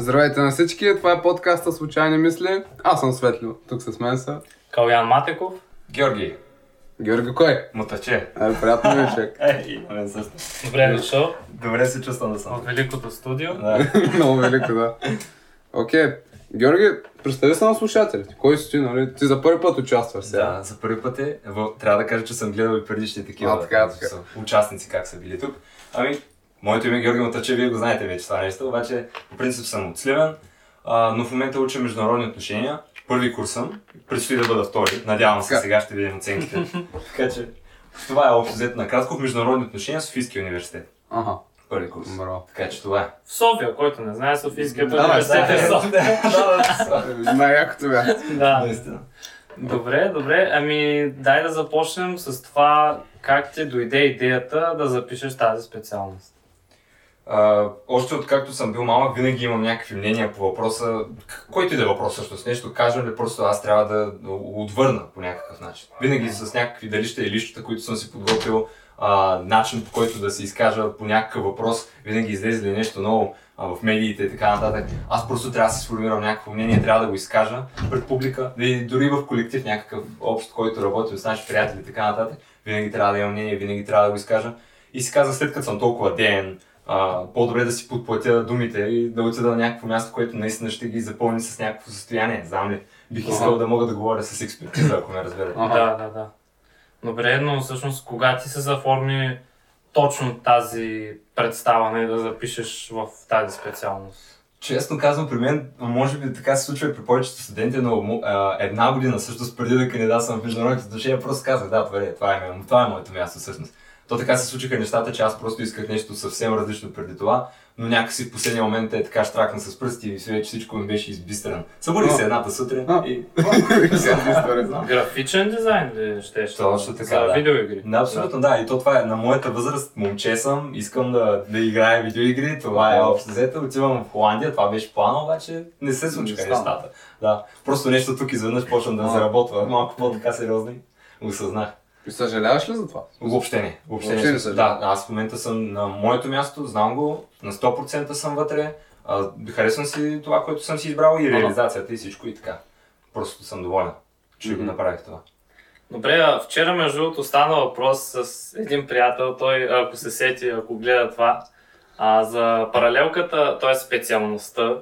Здравейте на всички, това е подкаста Случайни мисли. Аз съм Светло, тук с мен са Калян Матеков. Георги, Георги кой? мутаче. Е, приятно ми е, човек. Е, мен също. Добре дошъл Добре се чувствам да съм. в Великото студио. Да. Много велико, да. Окей, Георги, представи се на слушателите. Кой си ти, нали? Ти за първи път участваш сега. Да, за първи път е. Трябва да кажа, че съм гледал и предишни такива А, така, така. участници как са били тук. Ами, моето име е Георги Мутаче, вие го знаете вече това нещо, обаче по принцип съм от Сливен, а, но в момента уча международни отношения. Първи курс съм, предстои да бъда втори. Надявам се, сега ще видим оценките. така че, това е общо взето накратко в международни отношения Софийския университет. Ага, Първи курс. браво. Така че това е. В София, който не знае, Софийският Да, университет да, е в София. да, Най-якото бях. Да. Наистина. Добре, добре. Ами, дай да започнем с това как ти дойде идеята да запишеш тази специалност. Още откакто съм бил малък, винаги имам някакви мнения по въпроса, който и да е въпрос всъщност, нещо кажа ли, просто аз трябва да отвърна по някакъв начин. Винаги с някакви далища и лищата, които съм си подготвил, а, начин по който да се изкажа по някакъв въпрос, винаги излезе ли нещо ново а, в медиите и така нататък. Аз просто трябва да си сформирам някакво мнение, трябва да го изкажа пред публика, и дори в колектив някакъв общ, който работи с наши приятели и така нататък. Винаги трябва да имам мнение, винаги трябва да го изкажа. И си казах, след като съм толкова ден, а, по-добре да си подплатя думите и да отида на някакво място, което наистина ще ги запълни с някакво състояние. Знам ли? Бих искал да мога да говоря с експертиза, ако ме разберете. Да, да, да. Добре, но всъщност кога ти се заформи точно тази представа, не да запишеш в тази специалност? Честно казвам, при мен, може би така се случва и при повечето студенти, но а, една година всъщност преди да кандидатствам в международните отношения, просто казах, да, това е, това е, това е моето място всъщност. То така се случиха нещата, че аз просто исках нещо съвсем различно преди това, но някакси в последния момент е така штракна с пръсти и вече всичко ми беше избистрено. Събудих се едната сутрин А. и... Графичен дизайн ли щеш? Точно така, да. видеоигри. Да, абсолютно да. И то това е на моята възраст. Момче съм, искам да, да играя видеоигри. Това е общо взето. Отивам в Холандия, това беше плана, обаче не се случиха нещата. Да. Просто нещо тук изведнъж почна да заработва. Малко по-така сериозно. и Го осъзнах. И съжаляваш ли за това? Въобще не. Въобще, Въобще не. не съжалявам. да, аз в момента съм на моето място, знам го, на 100% съм вътре. А, харесвам си това, което съм си избрал и реализацията и всичко и така. Просто съм доволен, че го Мгм. направих това. Добре, а вчера между другото стана въпрос с един приятел, той ако се сети, ако гледа това, а, за паралелката, т.е. специалността,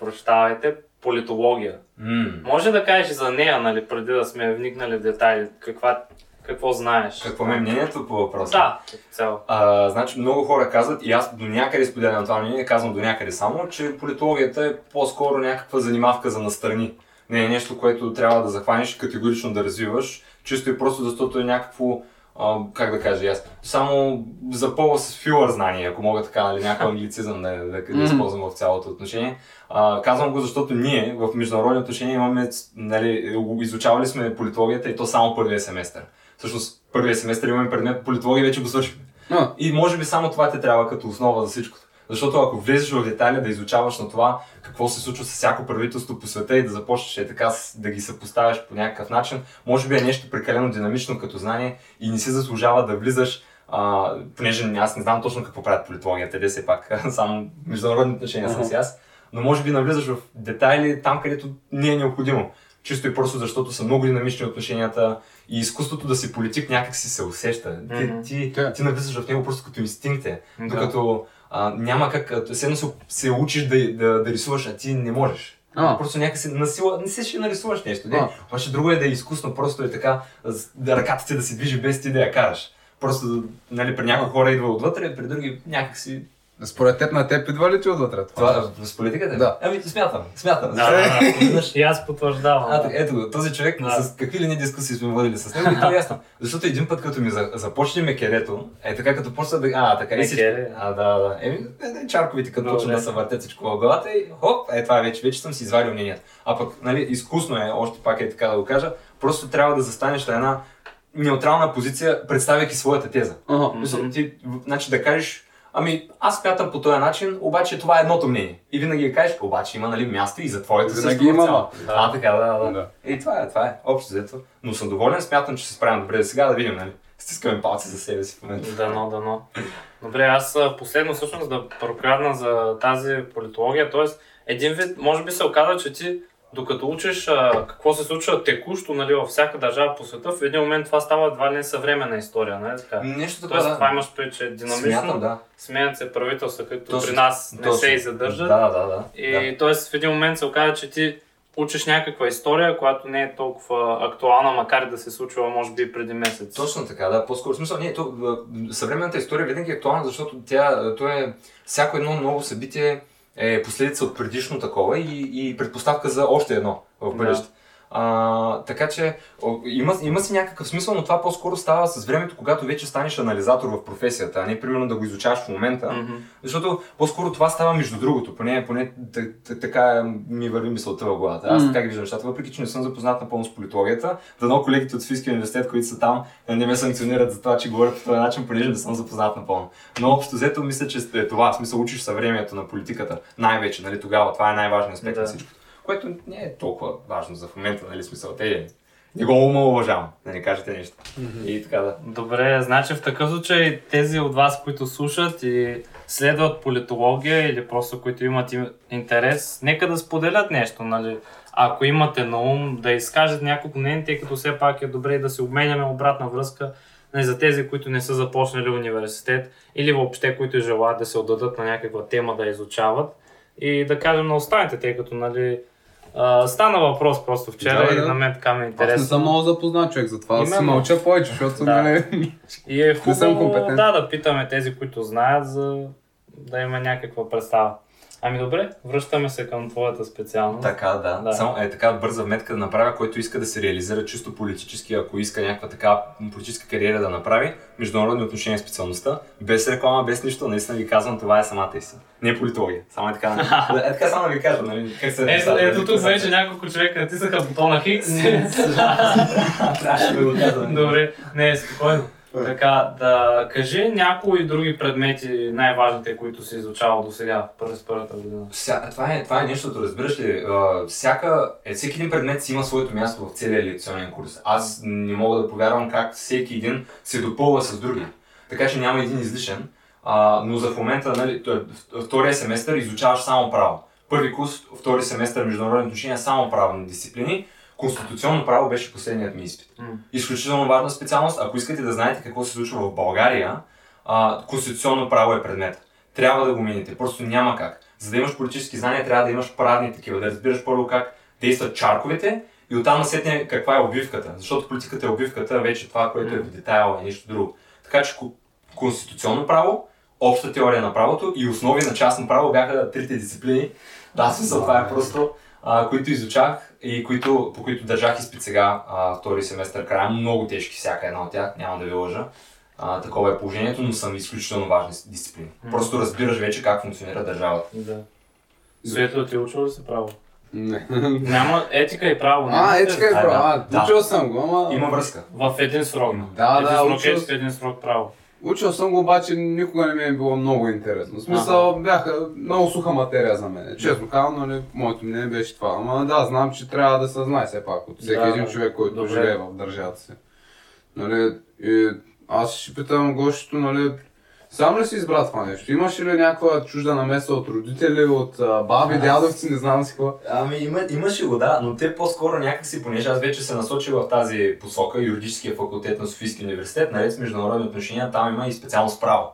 прощавайте, политология. М. Може да кажеш за нея, нали, преди да сме вникнали в детайли, каква, какво знаеш? Какво ми е мнението по въпроса? Да, цяло. А, значи много хора казват, и аз до някъде споделям това мнение, казвам до някъде само, че политологията е по-скоро някаква занимавка за настрани. Не е нещо, което трябва да захванеш и категорично да развиваш, чисто и просто защото е някакво, а, как да кажа аз, само запълва с филър знание, ако мога така, нали, някакъв англицизъм да, да, да Мгм. използвам в цялото отношение. А, казвам го, защото ние в международни отношения имаме, нали, изучавали сме политологията и то само първия семестър. Всъщност, първия семестър имаме предмет политология и вече го свършихме. А, И може би само това те трябва като основа за всичко. Защото ако влезеш в детайли да изучаваш на това какво се случва с всяко правителство по света и да започнеш е така да ги съпоставяш по някакъв начин, може би е нещо прекалено динамично като знание и не си заслужава да влизаш, а, понеже аз не знам точно какво правят политологията, те все пак само международни отношения съм си аз, но може би навлизаш в детайли там, където не е необходимо. Чисто и просто защото са много динамични отношенията и изкуството да си политик някак си се усеща. Ти, Мгм. ти, Да. ти навлизаш в него просто като инстинкт е. Да. Докато а, няма как, а, все едно се, се учиш да, да, да рисуваш, а ти не можеш. А. Просто някакси насила, не се ще нарисуваш нещо. Не. Обаче друго е да е изкусно, просто е така, да ръката ти да се движи без ти да я караш. Просто, нали, при някои хора идва отвътре, при други някакси... според теб на теб идва ли ти отвътре това? Това с политиката? Да. Ами, смятам, смятам. Да, да, да. И аз потвърждавам. А, ето го, този човек, Да. с какви ли не дискусии сме водили с него и то е ясно. Защото един път, като ми за, започне мекерето, е така като почна да... А, така и всичко. Мекере. А, да, да. Еми, е, е, чарковите, като почна да се въртят всичко в главата и хоп, е това е вече, вече съм си извадил мнението. А пък, нали, изкусно е, още пак е така да го кажа, просто трябва да застанеш на една неутрална позиция, представяйки своята теза. Ага. Ти, значи да кажеш, ами аз смятам по този начин, обаче това е едното мнение. И винаги да кажеш, обаче има нали, място и за твоето също има. Да. А, така, да, да. Да. И това е, това е, общо взето. Но съм доволен, смятам, че се справям добре. Сега да видим, нали? Стискаме палци за себе си в момента. Дано, дано. Добре, аз последно всъщност да прокрадна за тази политология, т.е. един вид, може би се оказа, че ти докато учиш а, какво се случва текущо нали, във всяка държава по света, в един момент това става едва ли не съвременна история. Нали? Така. Нещо така, Тоест, да. това имаш предвид, че е динамично Смятам, да. сменят се правителства, като Точно, при нас не точно. се и задържат. Да, да, да. И т.е. в един момент се оказа, че ти учиш някаква история, която не е толкова актуална, макар и да се случва може би преди месец. Точно така, да, по-скоро. Смисъл, не, то, съвременната история винаги е актуална, защото тя, то е, всяко едно ново събитие е последица от предишно такова и, и предпоставка за още едно в Да. А, така че има, има си някакъв смисъл, но това по-скоро става с времето, когато вече станеш анализатор в професията, а не примерно да го изучаваш в момента. Мгм. Защото по-скоро това става между другото, поне, поне така ми върви мисълта в главата. Аз Мгм. така ги виждам нещата, въпреки че не съм запознат напълно с политологията. Дано колегите от Софийския университет, които са там, не ме санкционират за това, че говоря по този начин, понеже не съм запознат напълно. Но общо взето мисля, че е това, в смисъл учиш съвремието на политиката. Най-вече, нали, тогава, това е най-важният аспект Да. на всичко. Което не е толкова важно за в момента, нали, смисъл. Те не го уважавам, да не кажете нещо. И така да. Добре, значи в такъв случай тези от вас, които слушат и следват политология или просто които имат им- интерес, нека да споделят нещо, нали? Ако имате на ум, да изкажат няколко мнение, тъй като все пак е добре и да се обменяме обратна връзка нали, за тези, които не са започнали университет или въобще, които желаят да се отдадат на някаква тема да изучават и да кажем на останалите, тъй като нали, а, стана въпрос просто вчера Да, и да. на мен така ми е Аз не интересно. съм много запознат човек, затова си Именно. мълча повече, защото Да. нали... И е Не съм хубаво компетентен. да, да питаме тези, които знаят, за да има някаква представа. Ами добре, връщаме се към твоята специалност. Така, да. Да. Само е така бърза вметка да направя, който иска да се реализира чисто политически, ако иска някаква така политическа кариера да направи, международни отношения е специалността, без реклама, без нищо, наистина ви казвам, това е самата истина. Не е политология, само е така. да- е така само да ви кажа, нали, как се Ето, ето тук вече няколко човека натисаха бутона Хикс. Трябваше да го казвам. Добре, не, спокойно. Така, да кажи някои други предмети, най-важните, които си изучавал до сега, през първата година. Вся, това, е, това е нещото, разбираш ли, а, всяка, е, всеки един предмет си има своето място в целия лекционен курс. Аз не мога да повярвам как всеки един се допълва с други. Така че няма един излишен. А, но за в момента, нали, в- втория семестър изучаваш само право. Първи курс, втори семестър международни отношения, само правни дисциплини. Конституционно право беше последният ми изпит. М. Изключително важна специалност. Ако искате да знаете какво се случва в България, а, конституционно право е предмет. Трябва да го минете. Просто няма как. За да имаш политически знания, трябва да имаш правни такива. Да разбираш първо как действат чарковете и оттам насетне каква е обвивката. Защото политиката е обвивката, вече това, което е в детайл е нещо друго. Така че ко- конституционно право, обща теория на правото и основи на частно право бяха трите дисциплини. Да, смисъл, това е просто, а, които изучах и които, по които държах изпит сега, а, втори семестър края. Много тежки всяка една от тях, няма да ви лъжа. А, такова е положението, но са изключително важни дисциплини. Просто разбираш вече как функционира държавата. Да. Свето, ти учил ли се право? Не. Няма етика и право. А, не? етика е А, права. да. Учил съм го, ама... Има връзка. В един срок. Да, един да, срок учил, етика, един срок право. Учил съм го, обаче никога не ми е било много интересно. В смисъл, бяха много суха материя за мен. Честно казвам, нали, моето мнение беше това. Ама да, знам, че трябва да се знае все пак от всеки Да, един човек, който Добре. живее в държавата си. Нали, и аз ще питам гощето, нали, сам ли си избра това нещо? Имаш ли някаква чужда намеса от родители, от а, баби, дядовци, не знам си какво? Ами има, имаше го, да, но те по-скоро някакси, понеже аз вече се насочих в тази посока, юридическия факултет на Софийския университет, наред с международни отношения, там има и специалност право.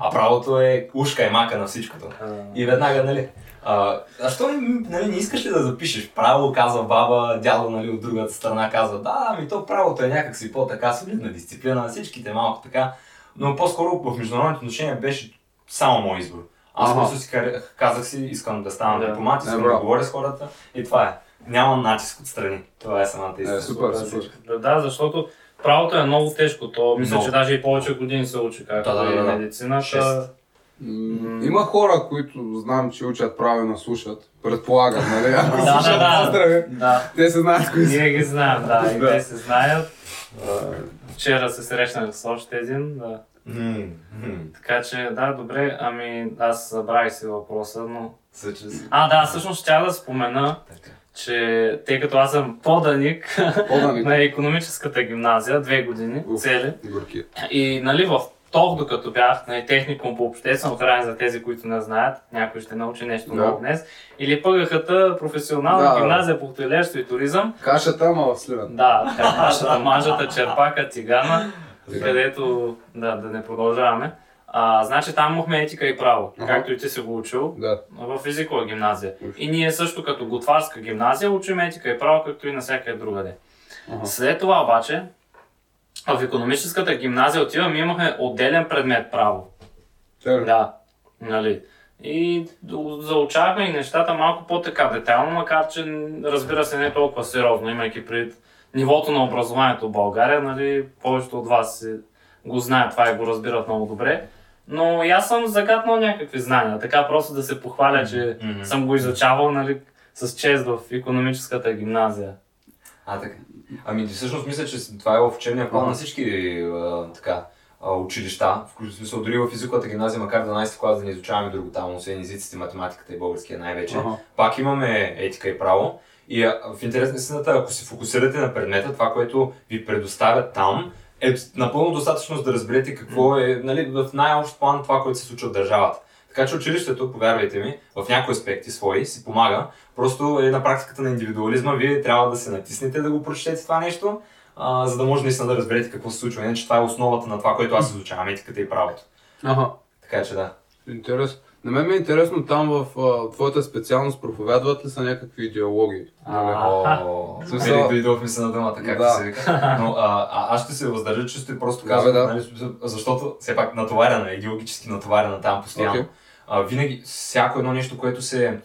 А правото е ушка и мака на всичкото. И веднага, нали, а, а що не, нали, не искаш ли да запишеш право, казва баба, дядо, нали, от другата страна казва, да, ами то правото е някакси по-така солидна дисциплина на всичките, малко така. Но по-скоро в международните отношения беше само мой избор. Аз Ага. просто си казах си, искам да стана Да. дипломат, искам да говоря с хората и това е. Нямам натиск от страни. Това е самата истина. Е, супер, супер. Да, защото правото е много тежко. То мисля, Много. че даже и повече години се учи, както Да, да, и да, да. медицината. Има хора, които знам, че учат правилно слушат. Предполагам, нали? Ако Да, слушат, да, да. Да, Те се знаят кои са. ние ги знаем, да, и Да. те се знаят. Вчера се срещнах с още един, да. М. Така че, да, добре, ами аз забравих си въпроса, но... Съча си. А, да, всъщност ще да спомена, Така. че тъй като аз съм поданик Поданик. на економическата гимназия, две години Уф. цели, Горки. и нали в тох, докато бях на техникум по обществено хранене за тези, които не знаят, някой ще научи нещо Да. ново днес. Или ПГХ, професионална Да. гимназия по хотелиерство и туризъм. Кашата, ама в Сливен. Да, кашата, манжата, черпака, цигана, където, да, да не продължаваме. А, значи там имахме етика и право, Аха. както и ти си го учил Да. в езикова гимназия. Уж. И ние също като готварска гимназия учим етика и право, както и на всяка другаде. Ага. След това обаче, в економическата гимназия отиваме и имахме отделен предмет право. Ли? Да, нали. И заучавахме и нещата малко по-така детайлно, макар че разбира се не толкова сериозно, имайки пред нивото на образованието в България, нали, повечето от вас го знаят това и го разбират много добре. Но и аз съм загаднал някакви знания, така просто да се похваля, че Мгм. съм го изучавал нали, с чест в економическата гимназия. А, така. Ами, всъщност мисля, че това е учебния план на всички а, така, училища, в смисъл дори в физиковата гимназия, макар 12 клас да не изучаваме друго там, освен езиците, математиката и българския най-вече, Ага. пак имаме етика и право. И а, в интерес на истината, ако се фокусирате на предмета, това, което ви предоставят там, е напълно достатъчно за да разберете какво е нали, в най-общ план това, което се случва в държавата. Така че училището, повярвайте ми, в някои аспекти свои си помага. Просто е на практиката на индивидуализма. Вие трябва да се натиснете да го прочетете това нещо, а, за да може наистина да разберете какво се случва. Иначе това е основата на това, което аз изучавам, етиката и правото. Ага. Така че да. Интерес. На мен ми е интересно там в а, твоята специалност проповядват ли са някакви идеологии? Нали? А. О, В смисъл- дойде в мисля на думата, както Да. се вика. Но а, а, аз ще се въздържа чисто и просто Да, казвам, бе, да. нали, защото все пак натоварена, идеологически натоварена там постоянно. Окей. А, винаги всяко едно нещо, което се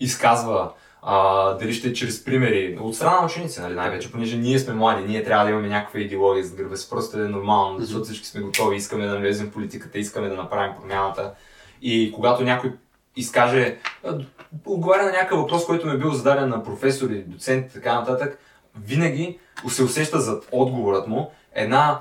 изказва, а, дали ще е чрез примери, от страна на ученици, нали, най-вече, понеже ние сме млади, ние трябва да имаме някаква идеология за гърба си, просто е нормално, защото всички сме готови, искаме да навлезем в политиката, искаме да направим промяната. И когато някой изкаже, отговаря на някакъв въпрос, който ми е бил зададен на професори, доценти и така нататък, винаги се усеща зад отговорът му една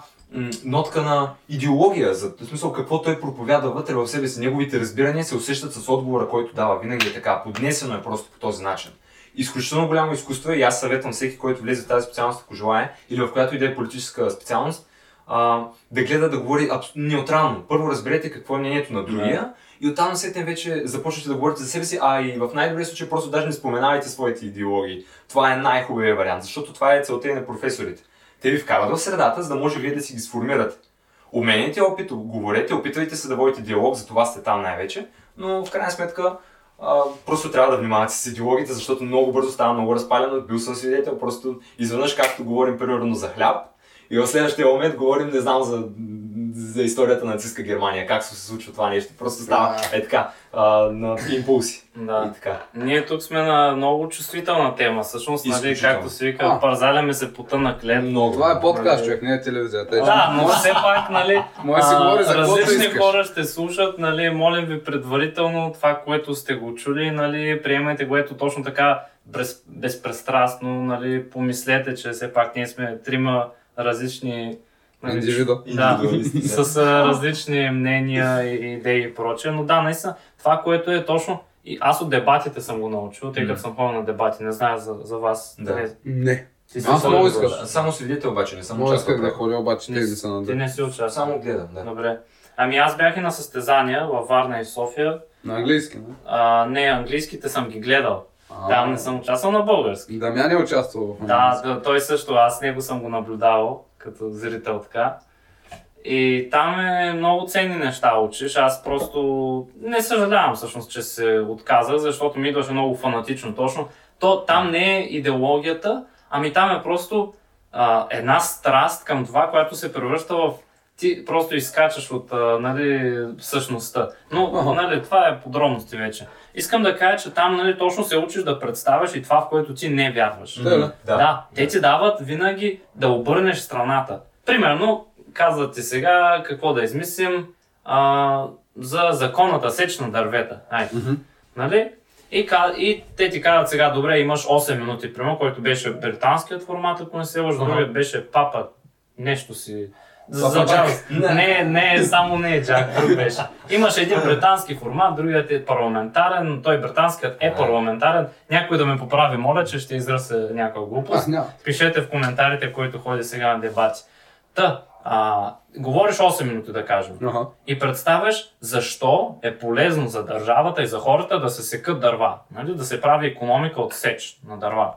нотка на идеология, за в смисъл какво той проповядва вътре в себе си. Неговите разбирания се усещат с отговора, който дава. Винаги е така. Поднесено е просто по този начин. Изключително голямо изкуство е и аз съветвам всеки, който влезе в тази специалност, ако желая, или в която и да е политическа специалност, а, да гледа да говори абс- неутрално. Първо разберете какво е мнението на другия и оттам насетне вече започвате да говорите за себе си, а и в най-добрия случай просто даже не споменавайте своите идеологии. Това е най-хубавият вариант, защото това е целта и на професорите. Те ви вкарват в средата, за да може вие да си ги сформирате. Обменете опит, говорете, опитвайте се да водите диалог, за това сте там най-вече, но в крайна сметка просто трябва да внимавате с идеологите, защото много бързо става много разпалено. Бил съм свидетел, просто изведнъж, както говорим примерно за хляб, и в следващия момент говорим, не знам, за, за историята на нацистска Германия, как се случва това нещо. Просто става е така, а, на импулси. Да. И така. Ние тук сме на много чувствителна тема. Всъщност, нали, както се вика, А. парзаляме се пота на клет. Много. Това е подкаст, Нали? човек, не е телевизия. Тъй, Да, но все пак, нали, Може си говори за различни хора ще слушат, нали, молим ви предварително това, което сте го чули, нали, приемайте го ето точно така без, безпристрастно, нали, помислете, че все пак ние сме трима различни нали, Индивида. Да, с а, различни мнения и идеи и прочее, но да, наистина, това, което е точно, и аз от дебатите съм го научил, тъй като съм ходил на дебати, не знам за, за вас. Да. дали Не. Ти си Аз много искам. Само свидетел обаче, не съм участвал. исках да ходя, обаче те Не не си- са на Ти не си участвал. Само гледам, да. Добре. Ами аз бях и на състезания във Варна и София. На английски, не? А, не, английските съм ги гледал. А, Там не съм участвал на български. Дамян е участвал в да, той също, аз него съм го наблюдавал като зрител така. И там е много ценни неща учиш. Аз просто не съжалявам всъщност, че се отказах, защото ми идваше много фанатично точно. То там не е идеологията, ами там е просто а, една страст към това, която се превръща в ти просто изкачаш от а, нали, същността. Но нали, това е подробности вече. Искам да кажа, че там нали, точно се учиш да представяш и това, в което ти не вярваш. Да, да. Да. Да, те ти дават винаги да обърнеш страната. Примерно, казват ти сега какво да измислим а, за законната сеч на дървета. Айде. Мгм. Нали? И, и те ти казват сега, добре, имаш 8 минути, примерно, който беше британският формат, ако не се лъжа, другият беше папа, нещо си. За, за. Джак. Не, не, само не е Джак, друг беше. Имаш един британски формат, другият е парламентарен, той британският е парламентарен. Някой да ме поправи, моля, че ще изръся някаква глупост. Пишете в коментарите, който ходи сега на дебати. Та, А, говориш 8 минути, да кажем. Аха. И представяш защо е полезно за държавата и за хората да се секат дърва. Нали? Да се прави економика от сеч на дърва.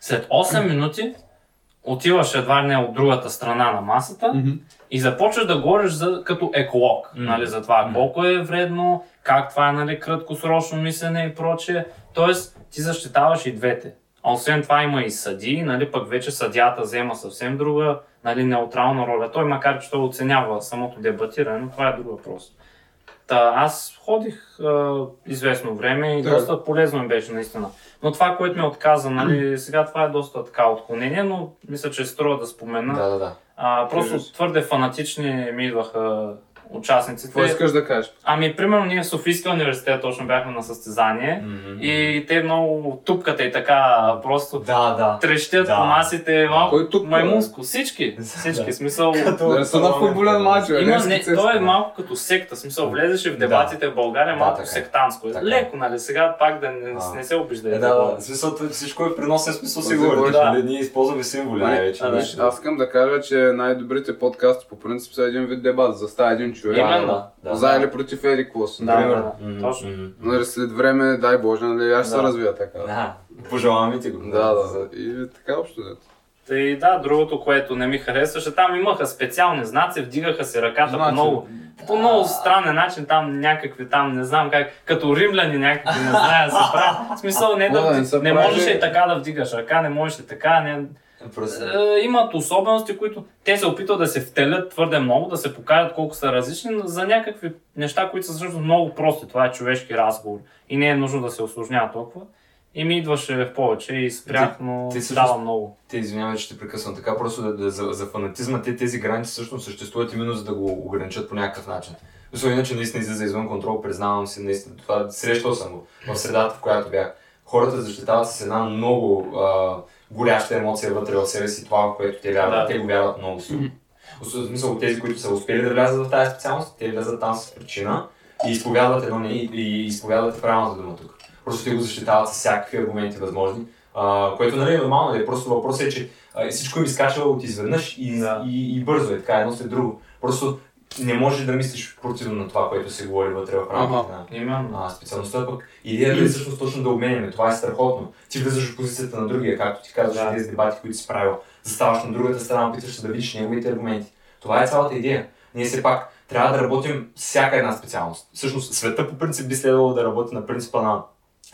След 8 минути отиваш едва ли не от другата страна на масата Мгм. и започваш да говориш за, като еколог, Мгм. нали, за това колко е вредно, как това е нали, краткосрочно мислене и прочее. Тоест, ти защитаваш и двете. А освен това има и съди, нали, пък вече съдята взема съвсем друга нали, неутрална роля. Той макар, че той оценява самото дебатиране, но това е друг въпрос. Та, аз ходих а, известно време и Да. доста полезно ми беше наистина. Но това, което ме отказа, нали, сега това е доста така отклонение, но мисля, че струва да спомена. Да, да, да. А, просто Кажи. твърде фанатични ми идваха участниците. Какво искаш да кажеш? Ами, примерно, ние в Софийския университет точно бяхме на състезание Мгм. и те много тупката и така просто Да, да. трещят Да. по масите, малко Кой тупка, маймунско. Всички, всички, Да. смисъл. Да не са на футболен матч, Има, не то е малко като секта, смисъл, влезеш в дебатите в България, Да, малко така е. сектантско. Така е. Леко, нали, сега пак да не, А. не се обижда. Е, да, да, смисъл, всичко е приносен смисъл си Да, да. Ние използваме символи Май, най-вече. а, да. Нищо Аз искам да кажа, че най-добрите подкасти по принцип са един вид дебат. Застава един човек. Именно. Да. За или против Еди Клос. Да, например. да, точно. Нали, след време, дай Боже, нали, аз ще се развия така. Да, пожелаваме ти го. Да, да. И така общо. дето. Та И да, другото, което не ми харесваше, там имаха специални знаци, вдигаха се ръката по Значи, много, по много странен начин, там някакви, там не знам как, като римляни някакви, не знае да се прави. В смисъл, не, да да, не не можеш и така да вдигаш ръка, не можеш и така, не. Е, имат особености, които те се опитват да се втелят твърде много, да се покажат колко са различни за някакви неща, които са всъщност много прости. Това е човешки разговор и не е нужно да се осложнява толкова. И ми идваше в повече и спрях, Ти- но ти всъщност- дава много. Те извинявай, че те прекъсвам така, просто да, да, за, за фанатизма те, тези граници всъщност съществуват именно за да го ограничат по някакъв начин. Мисля, иначе наистина излиза извън контрол, признавам си, наистина. Това срещал съм го в средата, в която бях. Хората защитават с една много а, горяща емоция вътре в себе си, това, в което те вярват. Да. Те го вярват много силно. В смисъл, тези, които са успели да влязат в тази специалност, те влязат там с причина и изповядват едно не и, и изповядват правилната дума тук. Просто те го защитават с всякакви аргументи възможни, а, което нали е нормално, да е. просто въпросът е, че а, всичко им изкачва от изведнъж и, Да. и, и, бързо е така, едно след друго. Просто не можеш да мислиш противно на това, което се говори вътре в рамките на Именно. а, специалността пък. Идеята е всъщност точно да обменяме. Това е страхотно. Ти влизаш в позицията на другия, както ти казваш, Да. тези дебати, които си правил. Заставаш на другата страна, опитваш се да видиш неговите аргументи. Това е цялата идея. Ние все пак трябва да работим всяка една специалност. Всъщност, света по принцип би следвало да работи на принципа на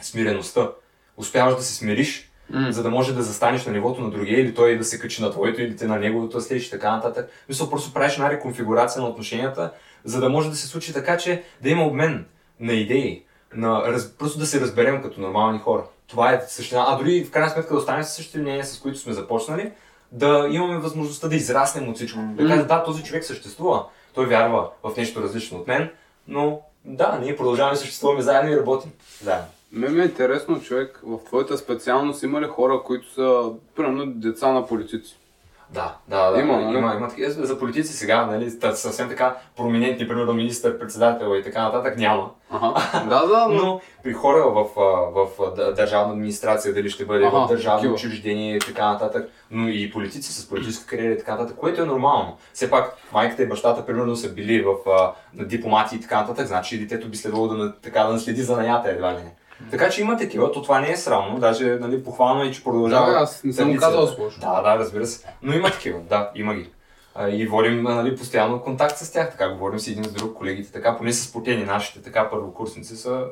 смиреността. Успяваш да се смириш, За да може да застанеш на нивото на другия или той да се качи на твоето или ти на неговото да слезеш и така нататък. Мисля, просто правиш една реконфигурация на отношенията, за да може да се случи така, че да има обмен на идеи, на, раз, просто да се разберем като нормални хора. Това е същина. А дори в крайна сметка да останем с същите мнения, с които сме започнали, да имаме възможността да израснем от всичко. Да кажем, да, този човек съществува. Той вярва в нещо различно от мен, но да, ние продължаваме да съществуваме заедно и работим. Заедно. Ме ми е интересно, човек, в твоята специалност има ли хора, които са, примерно, деца на политици? Да, да, да. Има, Има, нали? има, има такива за политици сега, нали, съвсем така проминентни, примерно министър, председател и така нататък няма. Ага. да, да, но... Но при хора в, в, д- държавна администрация, дали ще бъде Аха, в държавно такива. учреждение и така нататък, но и политици с политическа кариера и така нататък, което е нормално. Все пак майката и бащата примерно са били в на дипломати и така нататък, значи детето би следвало да, така, да наследи занаята едва ли не. Така че има такива, то това не е срамно, даже нали, похвално е, че продължава. Да, аз не съм казал с лошо. Да, да, разбира се. Но има такива, да, има ги. И водим нали, постоянно контакт с тях, така говорим си един с друг, колегите, така поне са спотени нашите, така първокурсници са.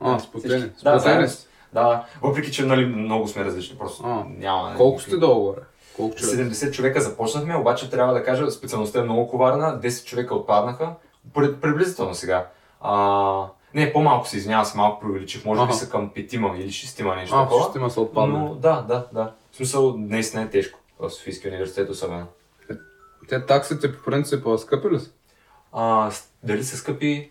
А, спотени. Да, Спотени. Да, въпреки че нали, много сме различни, просто А. няма. Колко сте долу? Колко човека? 70 човека започнахме, обаче трябва да кажа, специалността е много коварна, 10 човека отпаднаха, При- приблизително сега. А, не, по-малко се извинявам се, малко преувеличих, може би Аха. са към петима или шестима нещо А, такова. ще има се отпадне. Но да, да, да. В смисъл, наистина е тежко в Софийския университет особено. Те таксите по принцип скъпи ли са? А, дали са скъпи?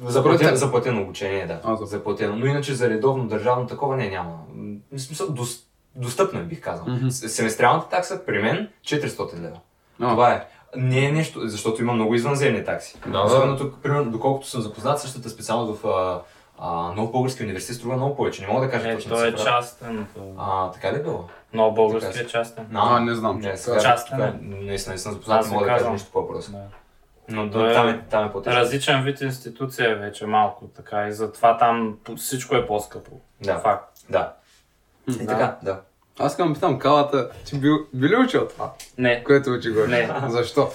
Заплатено, заплатено обучение, да. А, за- заплатено. Но иначе за редовно държавно такова не няма. В смисъл, дос, достъпно е, бих казал. Мгм. С- Семестралната такса при мен 400 лева. А. Това е. Не е нещо, защото има много извънземни такси. Да, да. Особено тук, примерно, доколкото съм запознат, същата специалност в а, А, нов български университет струва много повече. Не мога да кажа Е, точно той е частен. А, така ли е било? Но български Така е частен. А, не знам. Не, сега, Частен е. наистина не съм запознат, не мога да кажа казвам. нищо по въпроса. Да. Но Той е там е, там е по-тежко. Различен вид институция е вече малко така и затова там всичко е по-скъпо. Да. Факт. Да. И Да. така, да. Аз искам да питам калата, ти би, би ли учил това, Не. което учи горе? Не. Защо?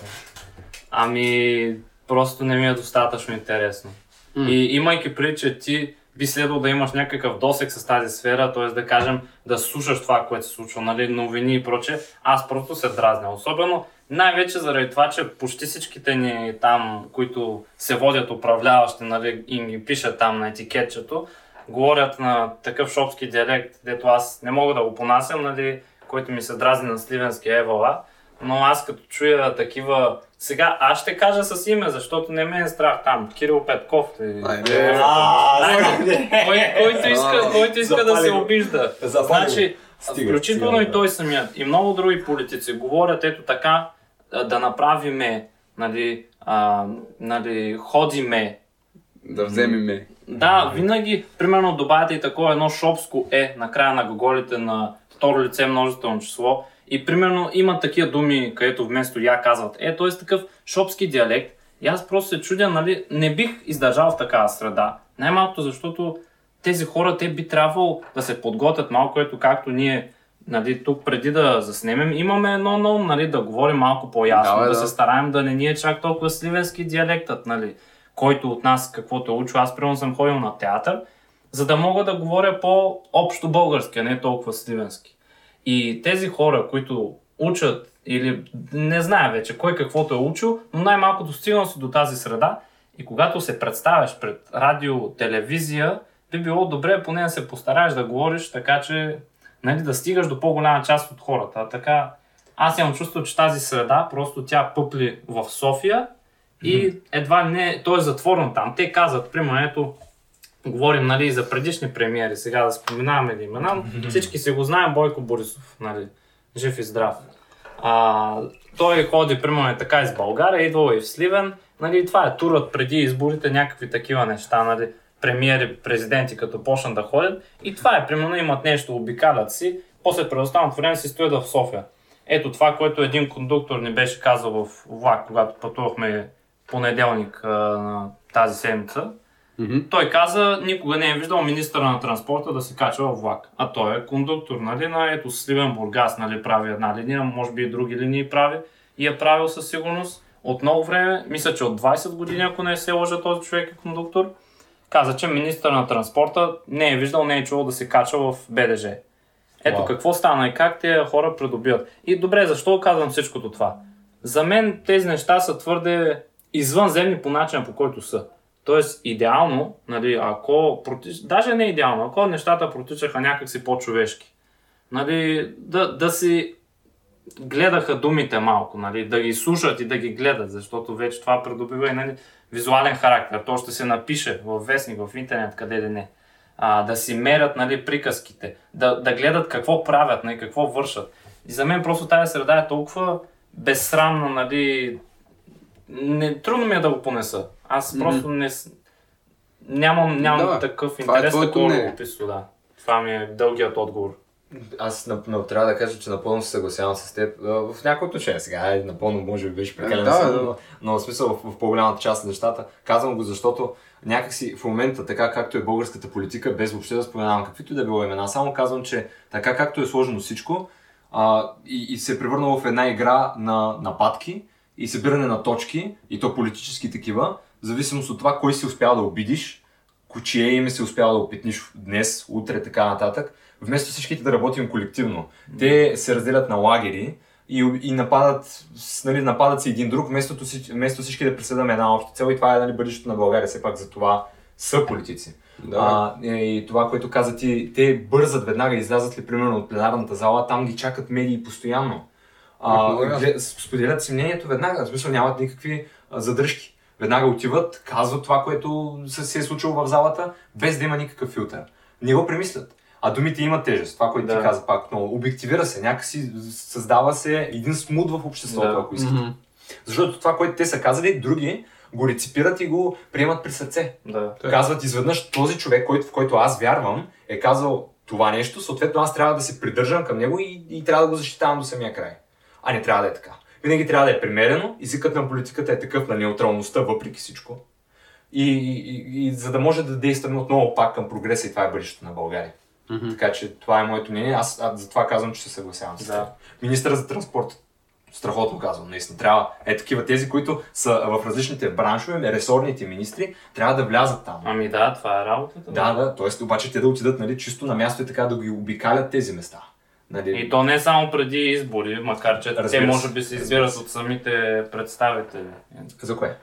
Ами, просто не ми е достатъчно интересно. М. И имайки преди, че ти би следвало да имаш някакъв досек с тази сфера, т.е. да кажем да слушаш това, което се случва, нали, новини и проче, аз просто се дразня. Особено най-вече заради това, че почти всичките ни там, които се водят управляващи нали, и ми пишат там на етикетчето, говорят на такъв шопски диалект, дето аз не мога да го понасям, нали, който ми се дразни на сливенски евала. Но аз като чуя такива... Сега аз ще кажа с име, защото не ме е страх там. Кирил Петков. И... Айде. Кой, който иска, който иска да се обижда. Значи, включително и той самият, и много други политици говорят ето така, да направиме, нали, а, нали, ходиме. Да вземем Да, винаги, примерно, добавяте и такова едно шопско е на края на глаголите на второ лице множително число. И примерно има такива думи, където вместо я казват е, т.е. такъв шопски диалект. И аз просто се чудя, нали, не бих издържал в такава среда. Най-малкото защото тези хора, те би трябвало да се подготвят малко, ето както ние нали, тук преди да заснемем, имаме едно но, нали, да говорим малко по-ясно, Да, да да. се стараем да не ни е чак толкова сливенски диалектът, нали, който от нас каквото е учил. Аз примерно съм ходил на театър, за да мога да говоря по-общо български, а не толкова сливенски. И тези хора, които учат или не знае вече кой каквото е учил, но най-малкото стигнал си до тази среда и когато се представяш пред радио, телевизия, би било добре поне да се постараеш да говориш така, че нали, да стигаш до по-голяма част от хората. Така, аз имам чувство, че тази среда просто тя пъпли в София и едва не, той е затворен там. Те казват, примерно, ето, говорим нали, за предишни премиери, сега да споменаваме ли имена, всички си го знаем, Бойко Борисов, нали, жив и здрав. А, той ходи, примерно, е така из България, идвал и в Сливен, нали, това е турът преди изборите, някакви такива неща, нали, премиери, президенти, като почнат да ходят. И това е, примерно, имат нещо, обикалят си, после през останалото време си стоят в София. Ето това, което един кондуктор ни беше казал в влак, когато пътувахме понеделник а, на тази седмица. Мгм. Той каза, никога не е виждал министъра на транспорта да се качва в влак. А той е кондуктор, нали, на ето Сливен Бургас, нали, прави една линия, може би и други линии прави. И е правил със сигурност от много време, мисля, че от 20 години, ако не се лъжа този човек е кондуктор. Каза, че министър на транспорта не е виждал, не е чувал да се качва в БДЖ. Ето Вау. какво стана и как тези хора придобиват. И добре, защо казвам всичкото това? За мен тези неща са твърде извънземни по начина по който са. Тоест, идеално, нали, ако протич... даже не идеално, ако нещата протичаха някакси по-човешки, нали, да, да си гледаха думите малко, нали, да ги слушат и да ги гледат, защото вече това придобива и нали, визуален характер. То ще се напише в вестник, в интернет, къде да не. А, да си мерят нали, приказките, да, да гледат какво правят, нали, какво вършат. И за мен просто тази среда е толкова безсрамна, нали, не, трудно ми е да го понеса. Аз просто не, нямам, нямам Да, такъв е интерес, твоето такова го описва, да. Това ми е дългият отговор. Аз нап- трябва да кажа, че напълно се съгласявам с теб. В някои отношения сега, е, напълно може би беше прекалено Да, да. но, но в смисъл в, в по-голямата част на нещата. Казвам го, защото някакси в момента, така както е българската политика, без въобще да споменавам каквито и да било имена, само казвам, че така както е сложено всичко а, и, и се е превърнало в една игра на нападки и събиране на точки, и то политически такива, в зависимост от това кой си успял да обидиш, чие име си успял да опитниш днес, утре, така нататък, вместо всичките да работим колективно. Те се разделят на лагери и, и нападат, нали, нападат си един друг, вместо, вместо всички да преследваме една обща цел и това е нали, бъдещето на България, все пак за това са политици. Да. А, е, и това, което каза ти, те бързат веднага, излязат ли примерно от пленарната зала, там ги чакат медии постоянно. А, споделят си мнението веднага, в смисъл нямат никакви задръжки. Веднага отиват, казват това, което се, се е случило в залата, без да има никакъв филтър. Не го премислят. А думите имат тежест, това, което Да. ти каза пак много. Обективира се, някакси създава се един смут в обществото, Да. ако искате. Мгм. Защото това, което те са казали, други го реципират и го приемат при сърце. Да. Така. Казват изведнъж този човек, който, в който аз вярвам, е казал това нещо, съответно аз трябва да се придържам към него и, и трябва да го защитавам до самия край. А не трябва да е така. Винаги трябва да е примерено, езикът на политиката е такъв на неутралността, въпреки всичко. И, и, и, за да може да действаме отново пак към прогреса и това е бъдещето на България. Така че това е моето мнение. Аз, аз затова казвам, че се съгласявам с Да. Министър за транспорт. Страхотно казвам, наистина. Трябва, е такива тези, които са в различните браншове, ресорните министри, трябва да влязат там. Ами да, това е работата. Да, да, т.е. обаче те да отидат нали, чисто на място и така да ги обикалят тези места. Нали, И то не само преди избори, макар че Разбира те може би се избират от самите представители. За кое?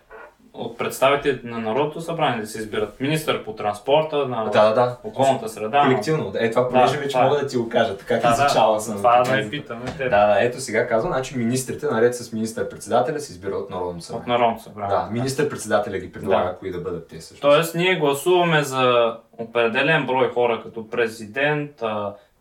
От представителите на Народното събрание да се избират министър по транспорта, на Да, да, да. околната среда. Колективно. Е, това понеже Да, вече това е. мога да ти го кажа, така Да, изучава да, съм. това да за- я питаме те. Да, да, ето сега казвам, значи министрите, наред с министър-председателя, се избират от Народното От събрание. Народното събрание. Да, министър-председателя ги предлага Да. кои да бъдат те също. Тоест ние гласуваме за определен брой хора, като президент,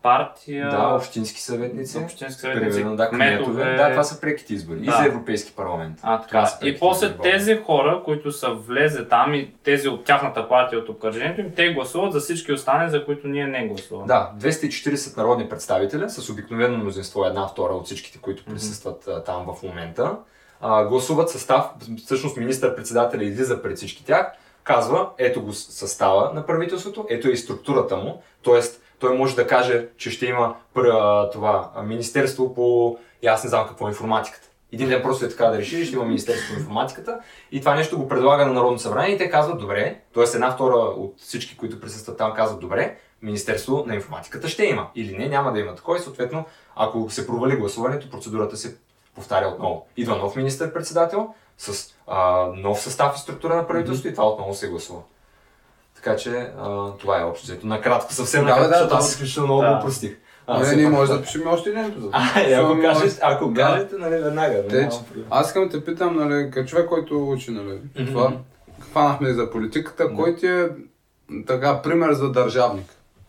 партия, Да, общински съветници. общински съветници, Примерно, да, кметове. Да, това са преките избори. И Да. за Европейски парламент. А, Това така. са И после избори. тези хора, които са влезе там и тези от тяхната партия, от обкръжението им, те гласуват за всички останали, за които ние не гласуваме. Да, 240 народни представителя с обикновено мнозинство, една втора от всичките, които присъстват а, там в момента. А, гласуват състав, всъщност министър-председателя излиза пред всички тях, казва, ето го състава на правителството, ето е и структурата му, т.е. той може да каже, че ще има пр- а, това министерство по, и аз не знам какво, е информатиката. Един ден просто е така да реши, ще има Министерство по информатиката и това нещо го предлага на Народно събрание и те казват добре, т.е. една втора от всички, които присъстват там казват добре, Министерство на информатиката ще има или не, няма да има такова и съответно, ако се провали гласуването, процедурата се повтаря отново. Идва нов министър-председател с а, нов състав и структура на правителството и това отново се гласува. Така че а, това е общо взето. Накратко, съвсем Да, накратко, да, защото да. аз изключително много Да. простих. А, Не, ние може да пишем още един епизод. А, е, ако може- ако Да. кажете, нали, веднага. Те, няма че- аз искам да те питам, нали, като човек, който учи, нали, това, хванахме и за политиката, кой ти е така пример за държавник?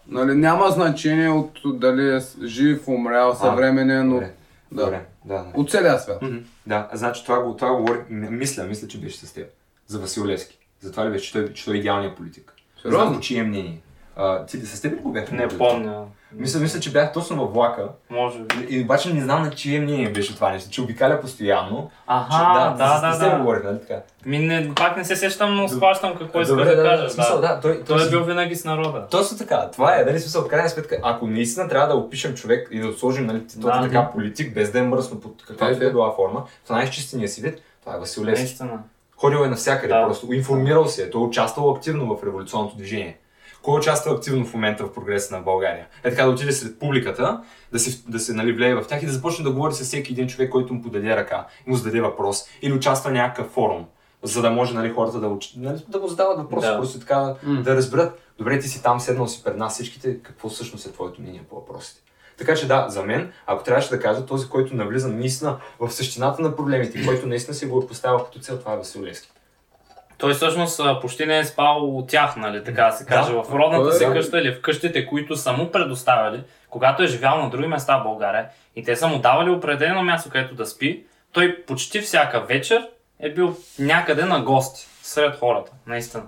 Нали, няма значение от дали е жив, умрял, съвременен, но Добре, да. добре, да, да. от целия свят. Да, значи това това го говорих, м- мисля, мисля, че беше с теб. За Васил Левски. Затова ли беше, че той, че той е идеалният политик. Сериозно? Знам чие мнение. А, ти с теб ли го бяхме? Не помня. Мисля, мисля, че бях точно във влака. Може би. И обаче не знам на чие мнение беше това нещо, че обикаля постоянно. Аха, че, да, с- да, с теб да. говорих, нали така? Ми не, пак не се сещам, но схващам какво иска Добре, да, кажа. в смисъл, да, той, Той е си- бил винаги с народа. Точно така, това е, нали, смисъл, в крайна сметка, ако наистина трябва да опишем човек и да сложим, нали, този Да. така политик, без да е мръсно под каквато и да е била форма, в най-чистения си вид, това е Васил Левски. Наистина. Ходил е навсякъде, Да. просто информирал се, е, той е участвал активно в революционното движение. Кой участва активно в момента в прогреса на България? Е така да отиде сред публиката, да се, да се нали, влее в тях и да започне да говори с всеки един човек, който му подаде ръка и му зададе въпрос или участва в някакъв форум, за да може нали, хората да, уч... нали, да му задават въпроси, Да. просто така М. да разберат. Добре, ти си там седнал си пред нас всичките, какво всъщност е твоето мнение по въпросите. Така че да, за мен, ако трябваше да кажа, този, който навлиза наистина в същината на проблемите, който наистина си го е поставил като цел, това е Васил Левски. Той всъщност почти не е спал от тях, нали, така да се Да. каже. В родната е, си да. къща или в къщите, които са му предоставяли, когато е живял на други места в България и те са му давали определено място, където да спи, той почти всяка вечер е бил някъде на гости, сред хората, наистина.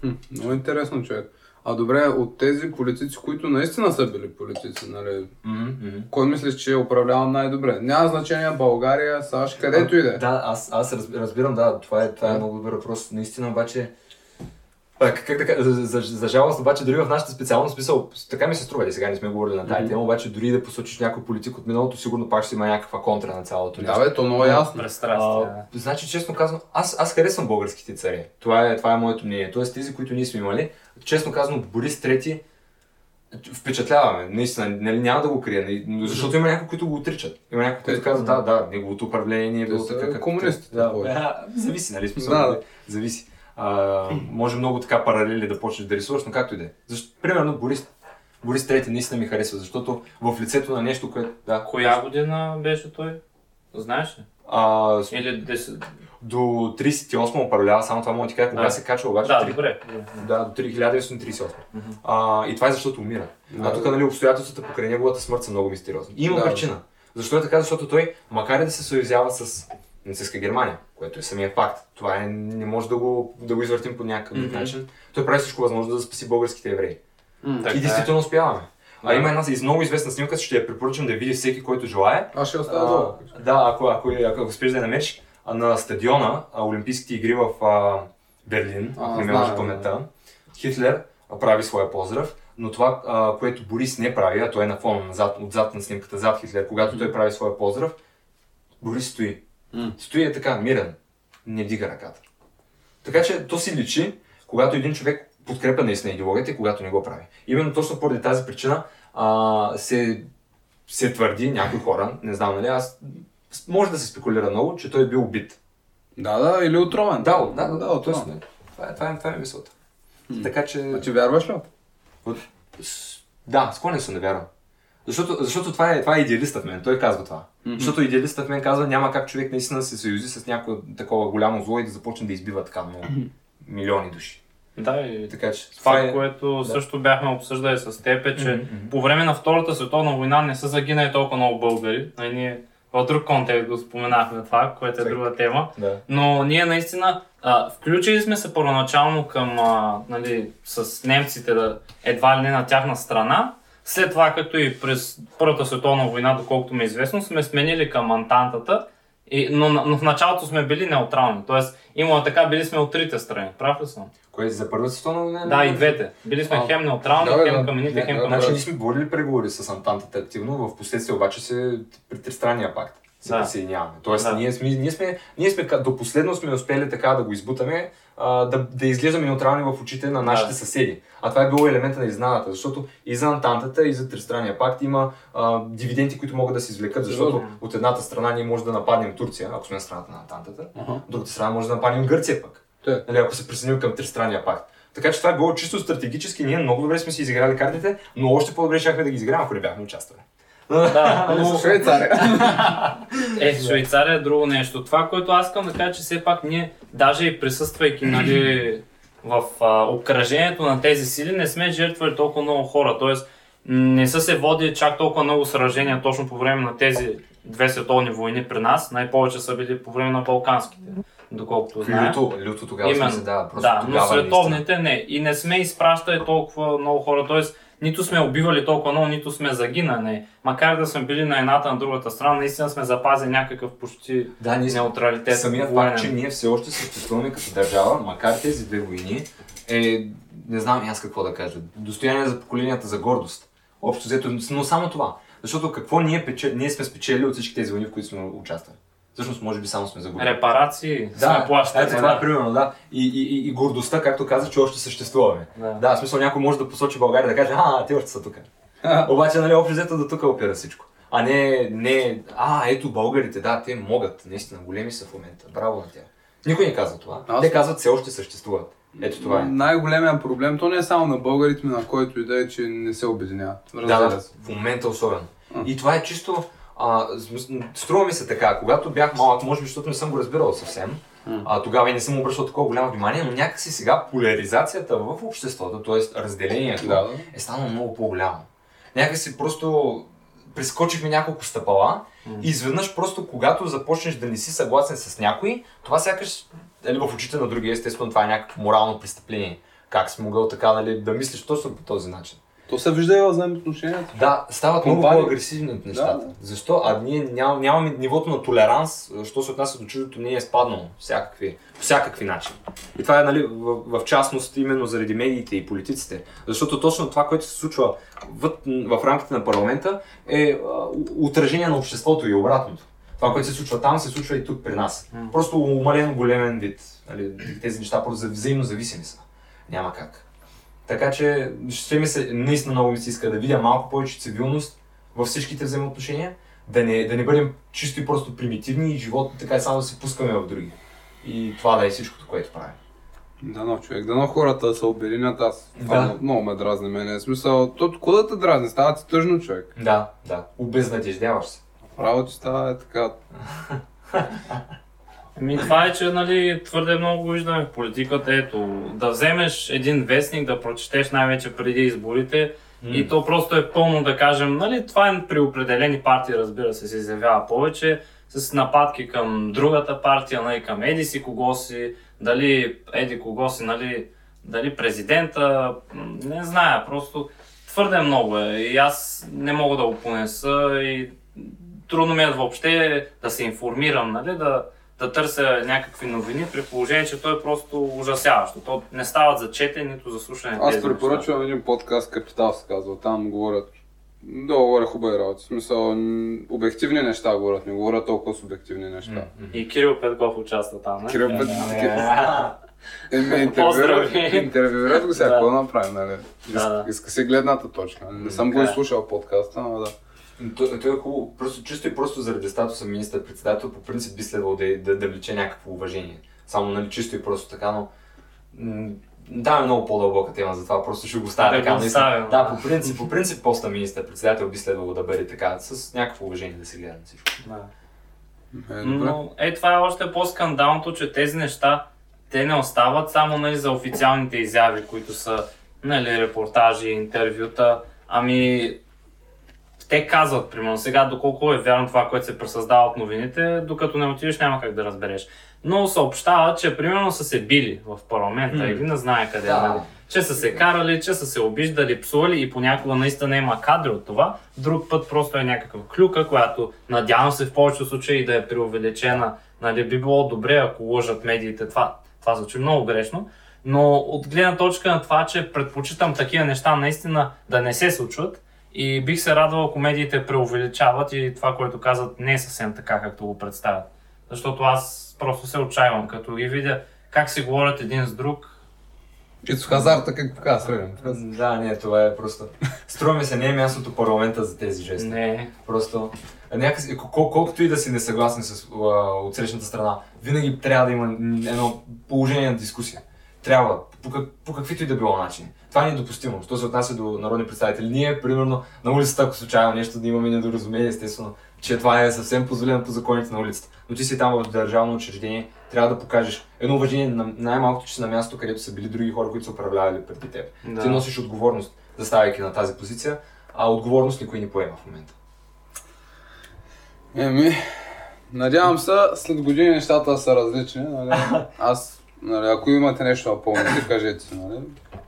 Хм, много интересно, човек. А добре, от тези политици, които наистина са били политици, нали, кой мислиш, че е управлявал най-добре? Няма значение България, САЩ, където и да е. Да, аз, аз разб- разбирам, да, това е, това е много добър въпрос. Наистина, обаче, как, как да кажа, за, за, за жалост, обаче дори в нашата специалност смисъл, така ми се струва, и сега не сме говорили на тази тема, обаче дори да посочиш някой политик от миналото, сигурно пак ще има някаква контра на цялото нещо. Да, бе, то много е ясно. Пристрастие. Значи, честно казвам, аз, аз харесвам българските царе. Това е, това е моето мнение. Тоест, тези, които ние сме имали, честно казвам, Борис Трети впечатляваме. Наистина, нали, няма да го крия. но Защото има някои, които го отричат. Има някои, които казват, да, да, неговото управление е Те било така. както- комунистите, Да, зависи, нали? Смисъл, Да, да. Зависи. А, може много така паралели да почнеш да рисуваш, но както и да е. Защо, примерно, Борис, Борис Трети наистина ми харесва, защото в лицето на нещо, което... Да, Коя година беше той? Знаеш ли? А, с- Или 10... до 38 управлява, само това мога да ти кажа, кога Да. се качва, обаче Да, три- добре. Да, до 1938. Мгм. А, и това е защото умира. Да. А тук нали, обстоятелствата покрай неговата смърт са много мистериозни. И има Да. причина. Защо е така? Защото той, макар и да се съюзява с нацистска Германия, което е самия факт. Това е, не може да го, да го извъртим по някакъв mm-hmm. начин. Той прави всичко възможно да спаси българските евреи. Така и е. действително успяваме. А има една из- много известна снимка, ще я препоръчам да я види всеки, който желая. Аз ще оставя долу. Да, ако, ако, ако успееш да я намериш, а, на стадиона, а, Олимпийските игри в а, Берлин, А, ако не ме да. паметта, Хитлер прави своя поздрав, но това, а, което Борис не прави, а той е на фона, назад, отзад на снимката, зад Хитлер, когато той прави своя поздрав, Борис стои. Стои е така, мирен, не вдига ръката. Така че то си личи, когато един човек подкрепа наистина идеологията когато не го прави. Именно точно поради тази причина а, се, се твърди някои хора, не знам нали, аз може да се спекулира много, че той е бил убит. Да, да, или отровен. Да, да, да, да, да отровен. Това е, това е, това е мисълта. Така че... А ти вярваш ли? От... Да, склонен съм да вярвам. Защото, защото това, е, това е идеалистът в мен, той казва това. Защото идеалистът в мен казва, няма как човек наистина се съюзи с някое такова голямо зло и да започне да избива така много милиони души. Да, и Така че това, е... което също бяхме обсъждали с теб е, че Мгм. по време на Втората световна война не са загинали толкова много българи. А ние в друг контекст го споменахме това, което е Так. друга тема. Да. Но ние наистина а, включили сме се първоначално към, а, нали, с немците да едва ли не на тяхна страна. След това, като и през Първата световна война, доколкото ми е известно, сме сменили към Антантата. И, но, но в началото сме били неутрални. Тоест, имало така, били сме от трите страни. Прав ли съм? Кое е за първата световна война? Да, и двете. Били сме А, хем неутрални, да, хем Не, хем да, Значи ние сме водили преговори с Антантата активно, в последствие обаче се при тристранния пакт се Да. присъединяваме. Тоест Да. ние, сме, ние, сме, ние сме до последно сме успели така да го избутаме, а, да, да изглеждаме неутрални в очите на нашите Да. съседи. А това е било елемента на изненадата, защото и за Антантата, и за тристранния пакт има а, дивиденти, които могат да се извлекат, защото Сериозно? от едната страна ние може да нападнем Турция, ако сме на страната на Антантата, Ага. от другата страна може да нападнем Гърция пък. Те. Нали, ако се присъединим към тристранния пакт. Така че това е било чисто стратегически, ние много добре сме си изиграли картите, но още по-добре щяхме да ги изиграем, ако не бяхме участвали. Да, но... Швейцария. Е, Швейцария е друго нещо. Това, което аз искам да кажа, че все пак ние, даже и присъствайки нали, в а, обкръжението на тези сили, не сме жертвали толкова много хора. Тоест, не са се водили чак толкова много сражения точно по време на тези две световни войни при нас. Най-повече са били по време на Балканските, доколкото знаем. Люто, люто тогава Именно. сме се, да, просто да, но световните не. И не сме изпращали толкова много хора. Тоест, нито сме убивали толкова много, нито сме загинали. Макар да сме били на едната, на другата страна, наистина сме запазили някакъв почти Да, ние неутралитет. Самият факт, че ние все още съществуваме като държава, макар тези две войни, е, не знам аз какво да кажа, достояние за поколенията за гордост. Общо взето, но само това. Защото какво ние, пече... ние сме спечели от всички тези войни, в които сме участвали? Всъщност, може би само сме загубили. Репарации Да, сме плащали. ето това е да. примерно, да. И, и, и, и гордостта, както каза, че още съществуваме. Да. Да, в смисъл някой може да посочи България да каже, а, те още са тук. Обаче, нали, общо взето до тук опира всичко. А не, не, а, ето българите, да, те могат, наистина, големи са в момента. Браво на тях. Никой не казва това. Аз- Те казват, все още съществуват. Ето това е. Най-големият проблем, то не е само на българите, но на който и да е, че не се обединяват. Да, да, в момента особено. И това е чисто, а, струва ми се така, когато бях малък, може би, защото не съм го разбирал съвсем, а, тогава и не съм обръщал такова голямо внимание, но някакси сега поляризацията в обществото, т.е. разделението, Да, да. е станало много по-голямо. Някакси просто прескочихме няколко стъпала и изведнъж просто когато започнеш да не си съгласен с някой, това сякаш нали, в очите на другия, естествено това е някакво морално престъпление. Как си могъл така нали, да мислиш точно по този начин? То се вижда и в взаимоотношенията. Да, стават много по-агресивни от нещата. Да, да. Защо? А ние ням, нямаме нивото на толеранс, що се отнася до чуждото, не е спаднало всякакви, по всякакви начини. И това е нали, в, в частност именно заради медиите и политиците. Защото точно това, което се случва в, в рамките на парламента е а, отражение на обществото и обратното. Това, което се случва там, се случва и тук при нас. М. Просто умален големен вид. Нали, тези неща просто за- взаимно зависими са. Няма как. Така че ще ми се, наистина много ми се иска да видя малко повече цивилност във всичките взаимоотношения, да не, да не бъдем чисто и просто примитивни и живот така и само да се пускаме в други. И това да е всичкото, което правим. Дано човек, дано хората се обединят, аз Да. това много, ме дразни мене. В смисъл, то кога да те дразни, става ти тъжно човек. Да, да. Обезнадеждяваш се. Право ти става е така. Ами това е, че нали, твърде много виждаме в политиката. Ето, да вземеш един вестник, да прочетеш най-вече преди изборите и то просто е пълно да кажем, нали, това е при определени партии, разбира се, се изявява повече. с нападки към другата партия, нали, към еди си кого си, дали еди кого си, нали, дали президента, не зная, просто твърде много е и аз не мога да го понеса и трудно ми е въобще да се информирам, нали, да, да търся някакви новини, при положение, че то е просто ужасяващо. То не стават за четене, нито за слушане. Аз препоръчвам един подкаст Капитал се казва. Там говорят долу горе хубави работи. В смисъл, обективни неща говорят, не говорят толкова субективни неща. И Кирил Петков участва там, не? Кирил Пет... Еми, Поздрави. интервюират, го сега, какво направим, нали? Иска, си гледната точка. Не съм го е. изслушал подкаста, но да. То, то е хубаво, просто чисто и просто заради статуса министър-председател, по принцип би следвало да, да, да влече някакво уважение. Само нали, чисто и просто така, но да, е много по-дълбока тема, затова просто ще го оставя Да така. го оставим, да, да. по принцип, по принцип поста министър-председател би следвало да бъде така, с някакво уважение да се гледа на всичко. Да. Е, добре. Но е, това е още по-скандалното, че тези неща, те не остават само нали, за официалните изяви, които са нали, репортажи, интервюта, ами те казват, примерно, сега доколко е вярно това, което се пресъздава от новините, докато не отидеш няма как да разбереш. Но съобщават, че примерно са се били в парламента М. или не знае къде, Да. нали? че са се карали, че са се обиждали, псували и понякога наистина има кадри от това. Друг път просто е някаква клюка, която надявам се в повечето случаи да е преувеличена. Нали, би било добре, ако лъжат медиите. Това, това звучи много грешно. Но от гледна точка на това, че предпочитам такива неща наистина да не се случват и бих се радвал, ако медиите преувеличават и това, което казват, не е съвсем така, както го представят. Защото аз просто се отчаивам, като ги видя как си говорят един с друг, И с хазарта, как казва. Да, не, това е просто. Струва ми се, не е мястото парламента за тези жести. не, Просто някакси, кол- колкото и да си несъгласен с а, отсрещната страна, винаги трябва да има едно положение на дискусия. Трябва, по, как, по каквито и да било начини. Това не е допустимо. Що се отнася до народни представители. Ние, примерно, на улицата, ако случайно нещо да имаме недоразумение, естествено, че това е съвсем позволено по законите на улицата. Но ти си там в държавно учреждение, трябва да покажеш едно уважение на най-малкото, че си на място, където са били други хора, които са управлявали преди теб. Да. Ти носиш отговорност, заставайки на тази позиция, а отговорност никой не поема в момента. Еми, надявам се след години нещата са различни. Нали? Аз, нали, ако имате нещо да помните, кажете си. Нали?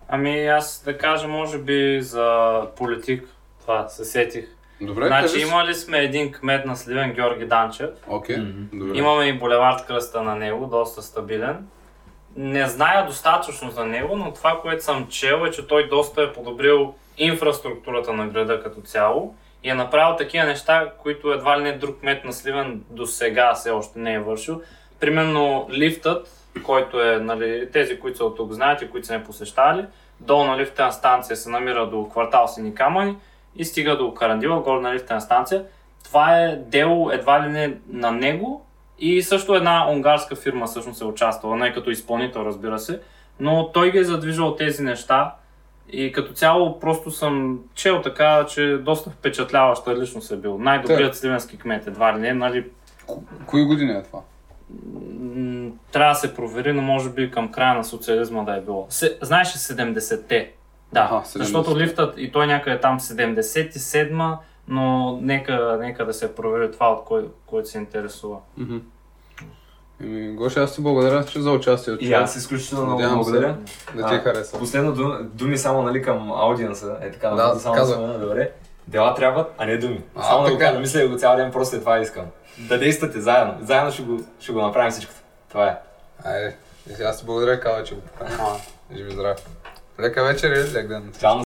Ами аз да кажа, може би за политик, това се сетих. Добре, значи кажи си. имали сме един кмет на Сливен, Георги Данчев. Окей, Мгм. добре. Имаме и булевард кръста на него, доста стабилен. Не зная достатъчно за него, но това, което съм чел е, че той доста е подобрил инфраструктурата на града като цяло и е направил такива неща, които едва ли не друг кмет на Сливен до сега все още не е вършил. Примерно лифтът, който е, нали, тези, които са от тук знаят и които са не посещавали, долна лифтена станция се намира до квартал Сини камъни и стига до Карандила, горна лифтена станция. Това е дело едва ли не на него и също една унгарска фирма всъщност е участвала, не като изпълнител разбира се, но той ги е задвижил тези неща и като цяло просто съм чел така, че доста впечатляваща личност е бил. Най-добрият сливенски кмет едва ли не, нали, Ко- Кои години е това? Трябва да се провери, но може би към края на социализма да е било. Се, знаеш ли 70-те? Да, Аха, 70-те. защото лифтът и той някъде там 77-ма, но нека, нека да се провери това, от кой, който се интересува. Мгм. Еми, Гоша, аз ти благодаря, че за участието. И аз изключително много благодаря. Да ти А, хареса. Последно думи, само нали, към аудиенса, е така, Да, само да спомена, добре. Дела трябват, а не думи. А, само да го така. кажа, мисля го цял ден, просто е това искам. Да действате заедно. Заедно ще го, ще го направим всичкото. Това е. Айде, и сега аз ти благодаря, казва, че го покана. А, Живи здраве. Лека вечер или лек ден.